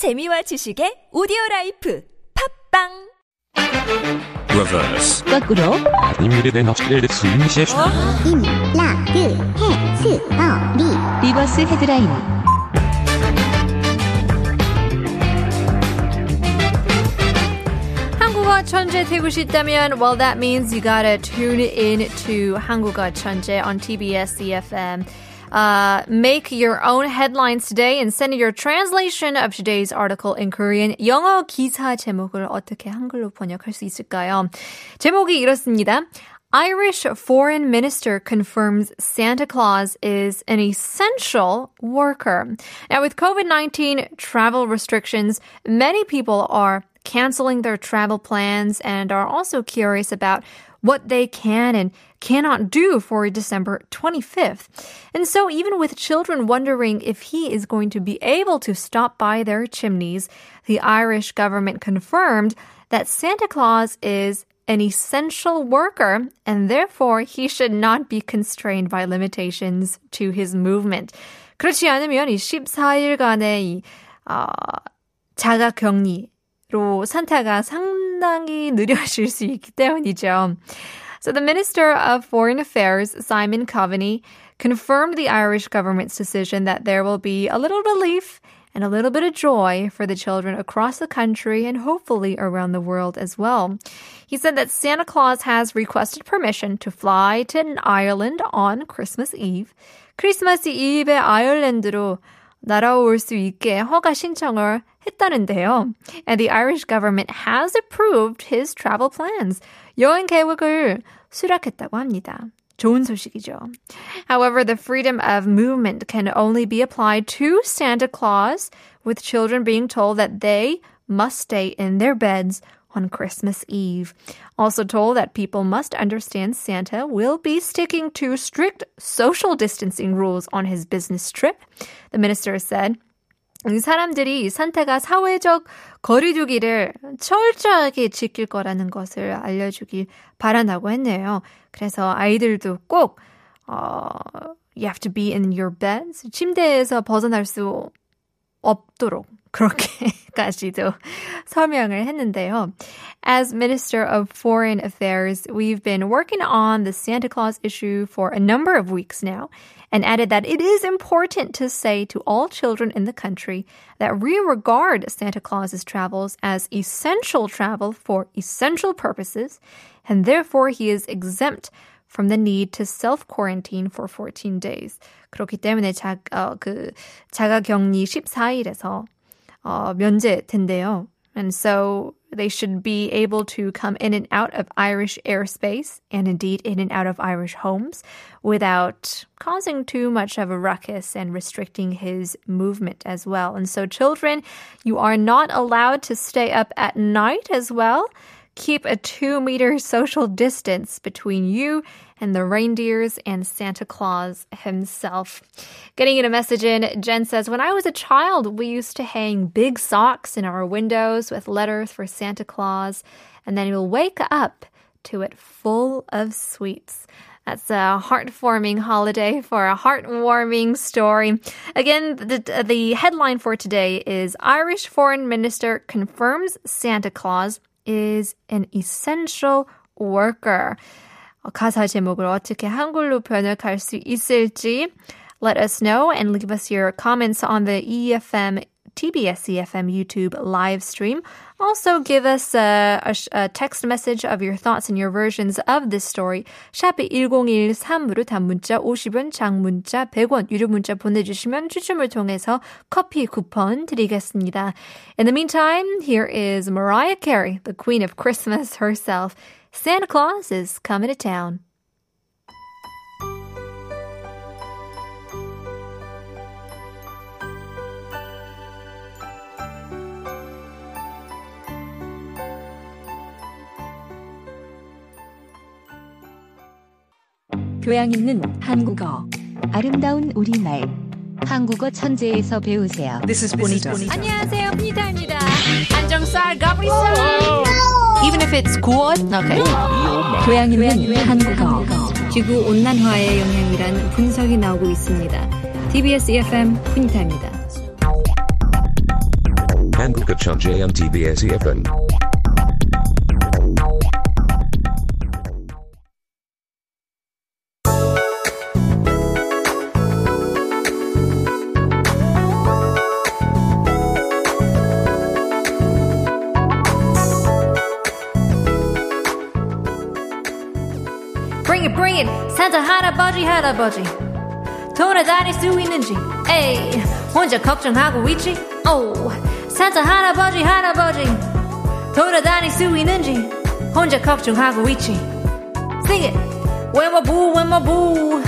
재미와 지식의 오디오 라이프 팝빵 reverse, 거꾸로 아니미르된 업스트레일 스윙시에션, 임, 라, 그, 해, 스, 어, 리. 리버스 헤드라인 한국어 천재 되고 싶다면 well that means you gotta tune in to 한국어 천재 on TBS CFM. Uh, make your own headlines today and send your translation of today's article in Korean. 영어 기사 제목을 어떻게 한글로 번역할 수 있을까요? 제목이 이렇습니다. Irish foreign minister confirms Santa Claus is an essential worker. Now, with COVID 19 travel restrictions, many people are canceling their travel plans and are also curious about what they can and cannot do for December 25th. And so, even with children wondering if he is going to be able to stop by their chimneys, the Irish government confirmed that Santa Claus is an essential worker and therefore he should not be constrained by limitations to his movement. 그렇지 않으면 이 14일간의 이, 어, 자가 격리로 산타가 상 당히 느려질 수 있기 때문이죠. So the Minister of Foreign Affairs, Simon Coveney, confirmed the Irish government's decision that there will be a little relief and a little bit of joy for the children across the country and hopefully around the world as well. He said that Santa Claus has requested permission to fly to Ireland on Christmas Eve. 크리스마스 이브에 아일랜드로 날아올 수 있게 허가 신청을 했다는데요. And the Irish government has approved his travel plans. 여행 계획을 수락했다고 합니다. 좋은 소식이죠. However, the freedom of movement can only be applied to Santa Claus, with children being told that they must stay in their beds on Christmas Eve. Also told that people must understand Santa will be sticking to strict social distancing rules on his business trip. The minister said, 이 사람들이 산타가 사회적 거리두기를 철저하게 지킬 거라는 것을 알려주길 바란다고 했네요. 그래서 아이들도 꼭 어, you have to be in your beds. 침대에서 벗어날 수 없도록 그렇게까지도 설명을 했는데요. As Minister of Foreign Affairs, we've been working on the Santa Claus issue for a number of weeks now and added that it is important to say to all children in the country that we regard Santa Claus's travels as essential travel for essential purposes and therefore he is exempt from the need to self-quarantine for 14 days. 그렇기 때문에 자, 어, 그 자가격리 14일에서 어, 면제된대요. And so they should be able to come in and out of Irish airspace and indeed in and out of Irish homes without causing too much of a ruckus and restricting his movement as well. And so children, you are not allowed to stay up at night as well. Keep a two meter social distance between you and the reindeers and Santa Claus himself. Getting in a message in, Jen says, When I was a child, we used to hang big socks in our windows with letters for Santa Claus, and then you'll wake up to it full of sweets. That's a heartwarming holiday for a heartwarming story. Again, the, the headline for today is Irish Foreign Minister confirms Santa Claus is an essential worker. 가사 제목을 어떻게 한글로 번역할 수 있을지 let us know and leave us your comments on the EFM TBS EFM YouTube live stream. Also, give us a, a, a, text message of your thoughts and your versions of this story. 샵 1013으로 단문자 50원, 장문자 100원, 유료 문자 보내주시면 추첨을 통해서 커피 쿠폰 드리겠습니다. In the meantime, here is Mariah Carey, the queen of Christmas herself. Santa Claus is coming to town. 교양 있는 한국어 아름다운 우리말 한국어 천재에서 배우세요. This is Bonita. 안녕하세요, 피니타입니다. 안정살 가브리살. Even if it's good, okay. 교양 있는 한국어 지구 온난화의 영향이란 분석이 나오고 있습니다. TBS EFM 푸니타입니다. 한국어 천재 TBS bring it. 산타 할아버지, 할아버지. 돌아다닐 수 있는지. 에이, 혼자 걱정하고 있지. 오, 산타 할아버지, 할아버지. 돌아다닐 수 있는지. 혼자 걱정하고 있지. Sing it. 외모부, 외모부.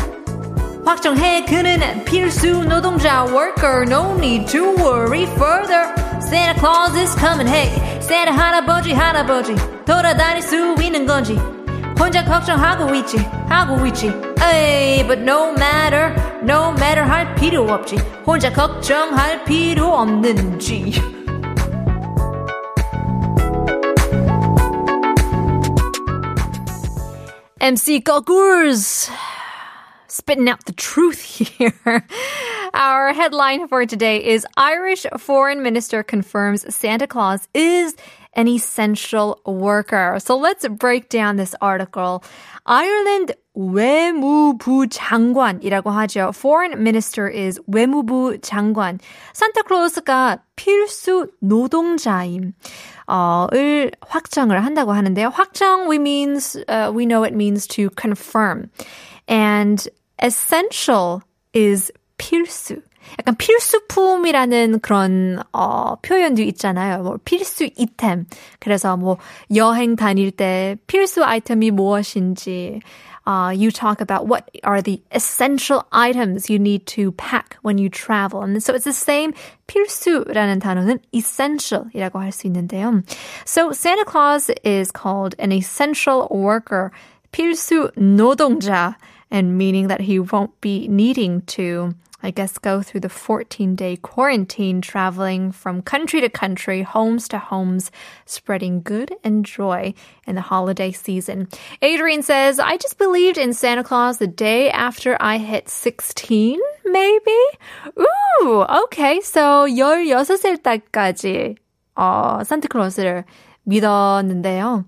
확정해 그는 필수 노동자 worker. No need to worry further. Santa Claus is coming. Hey, Santa 할아버지, 할아버지. 돌아다닐 수 있는 건지. 혼자 걱정하고 있지 하고 있지 에이 but no matter no matter 할 필요 없지 혼자 걱정할 필요 없는지 MC Gogurs spitting out the truth here. Our headline for today is Irish Foreign Minister confirms Santa Claus is an essential worker. So let's break down this article. Ireland 외무부 장관이라고 하죠. Foreign Minister is 외무부 장관. 산타클로스가 필수 노동자임. 어, 을 확정을 한다고 하는데요. 확정 we means uh, we know it means to confirm. And essential is 필수. 약간 필수품이라는 그런 어, 표현도 있잖아요. 뭐 필수 이템. 그래서 뭐 여행 다닐 때 필수 아이템이 무엇인지. Uh, you talk about what are the essential items you need to pack when you travel. And so it's the same. 필수라는 단어는 essential이라고 할 수 있는데요. So Santa Claus is called an essential worker. 필수 노동자. And meaning that he won't be needing to I guess, go through the 14 day quarantine, traveling from country to country, homes to homes, spreading good and joy in the holiday season. Adrian says, I just believed in Santa Claus the day after I hit 16, maybe? Ooh, okay. So 16살 때까지, 어, 산타클로스를 믿었는데요.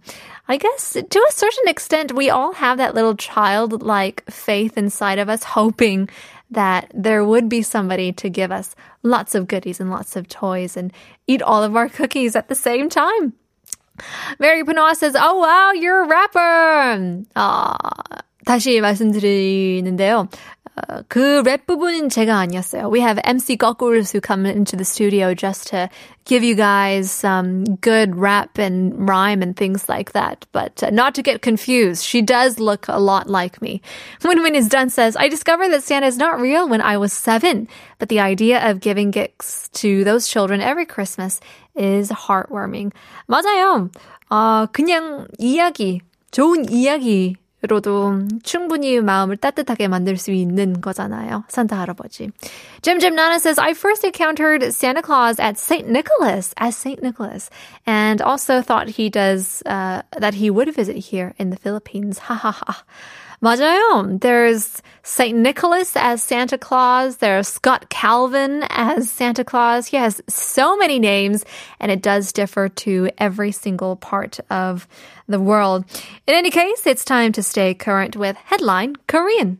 I guess to a certain extent, we all have that little childlike faith inside of us, hoping that there would be somebody to give us lots of goodies and lots of toys and eat all of our cookies at the same time. Mary Panoa says, Oh wow, you're a rapper! 아, 다시 말씀드리는데요. 어, 그랩 부분은 제가 아니었어요. We have MC Gokuls who come into the studio just to give you guys some good rap and rhyme and things like that. But uh, not to get confused, she does look a lot like me. When Win is done says, I discovered that Santa is not real when I was seven, but the idea of giving gifts to those children every Christmas is heartwarming. 맞아요. 어, 그냥 이야기, 좋은 이야기 로도 충분히 마음을 따뜻하게 만들 수 있는 거잖아요. 산타 할아버지. Jim Jim Nana says, I first encountered Santa Claus at St. Nicholas, as St. Nicholas, and also thought he does, uh, that he would visit here in the Philippines. Ha ha ha. 맞아요. There's St. Nicholas as Santa Claus. There's Scott Calvin as Santa Claus. He has so many names, and it does differ to every single part of the world. In any case, it's time to stay current with Headline Korean.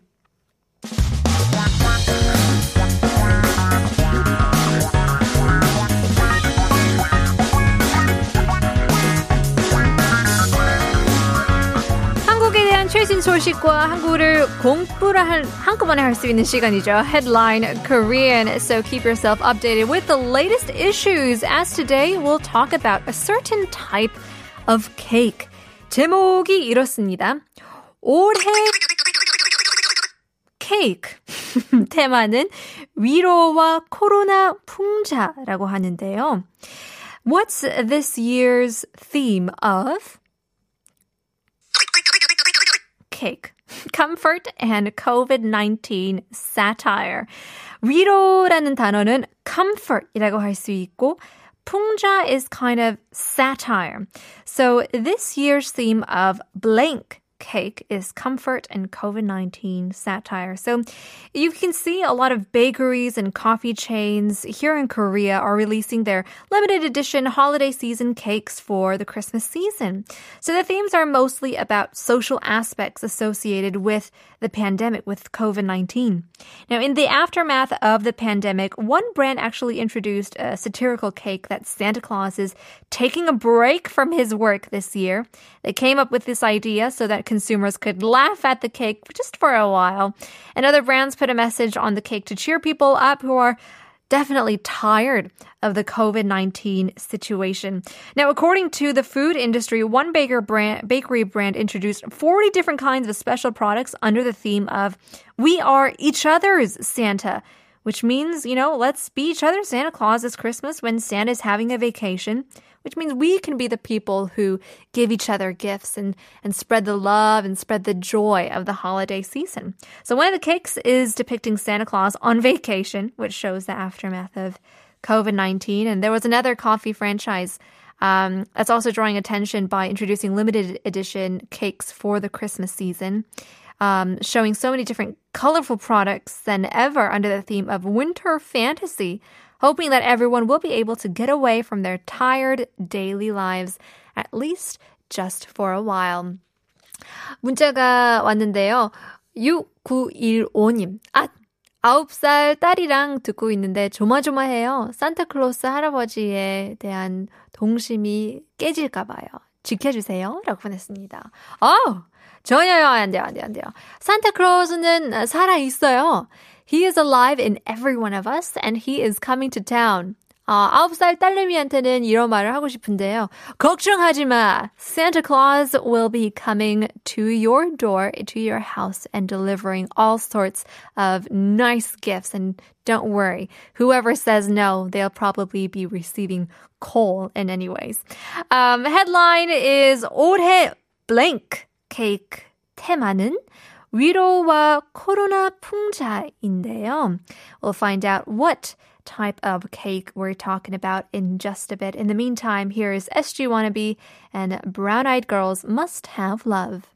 최신 소식과 한국어를 공부를 할, 한꺼번에 할 수 있는 시간이죠. Headline Korean. So keep yourself updated with the latest issues. As today, we'll talk about a certain type of cake. 제목이 이렇습니다. 올해 케이크. 테마는 위로와 코로나 풍자라고 하는데요. What's this year's theme of? Cake. Comfort and COVID-19 satire. 위로라는 단어는 comfort이라고 할 수 있고 풍자 is kind of satire. So this year's theme of blank cake is comfort and COVID 19 satire. So you can see a lot of bakeries and coffee chains here in Korea are releasing their limited edition holiday season cakes for the Christmas season. So the themes are mostly about social aspects associated with the pandemic, with COVID 19. Now, in the aftermath of the pandemic, one brand actually introduced a satirical cake that Santa Claus is taking a break from his work this year. They came up with this idea so that consumers could laugh at the cake just for a while. And other brands put a message on the cake to cheer people up who are definitely tired of the COVID 19 situation. Now, according to the food industry, one baker brand, bakery brand introduced 40 different kinds of special products under the theme of We are each other's Santa which means, you know, let's be each other's Santa Claus this Christmas when Santa's having a vacation, which means we can be the people who give each other gifts and, and spread the love and spread the joy of the holiday season. So one of the cakes is depicting Santa Claus on vacation, which shows the aftermath of COVID 19. And there was another coffee franchise um, that's also drawing attention by introducing limited edition cakes for the Christmas season um, showing so many different colorful products than ever under the theme of winter fantasy, hoping that everyone will be able to get away from their tired daily lives, at least just for a while. 문자가 왔는데요. 6915님. 아, 9살 딸이랑 듣고 있는데 조마조마해요. 산타클로스 할아버지에 대한 동심이 깨질까봐요. 지켜주세요. 라고 보냈습니다. 아 전혀요. 안 돼요, 안 돼요, 안 돼요. 산타클로스는 살아 있어요. He is alive in every one of us and he is coming to town. 아, 9살 딸내미한테는 이런 말을 하고 싶은데요. 걱정하지 마. Santa Claus will be coming to your door, to your house and delivering all sorts of nice gifts. And don't worry, whoever says no, they'll probably be receiving coal in any ways. Um, headline is 올해 blank. 케이크 테마는 위로와 코로나 풍자인데요. We'll find out what type of cake we're talking about in just a bit. In the meantime, here is SG Wannabe and Brown Eyed Girls Must Have Love.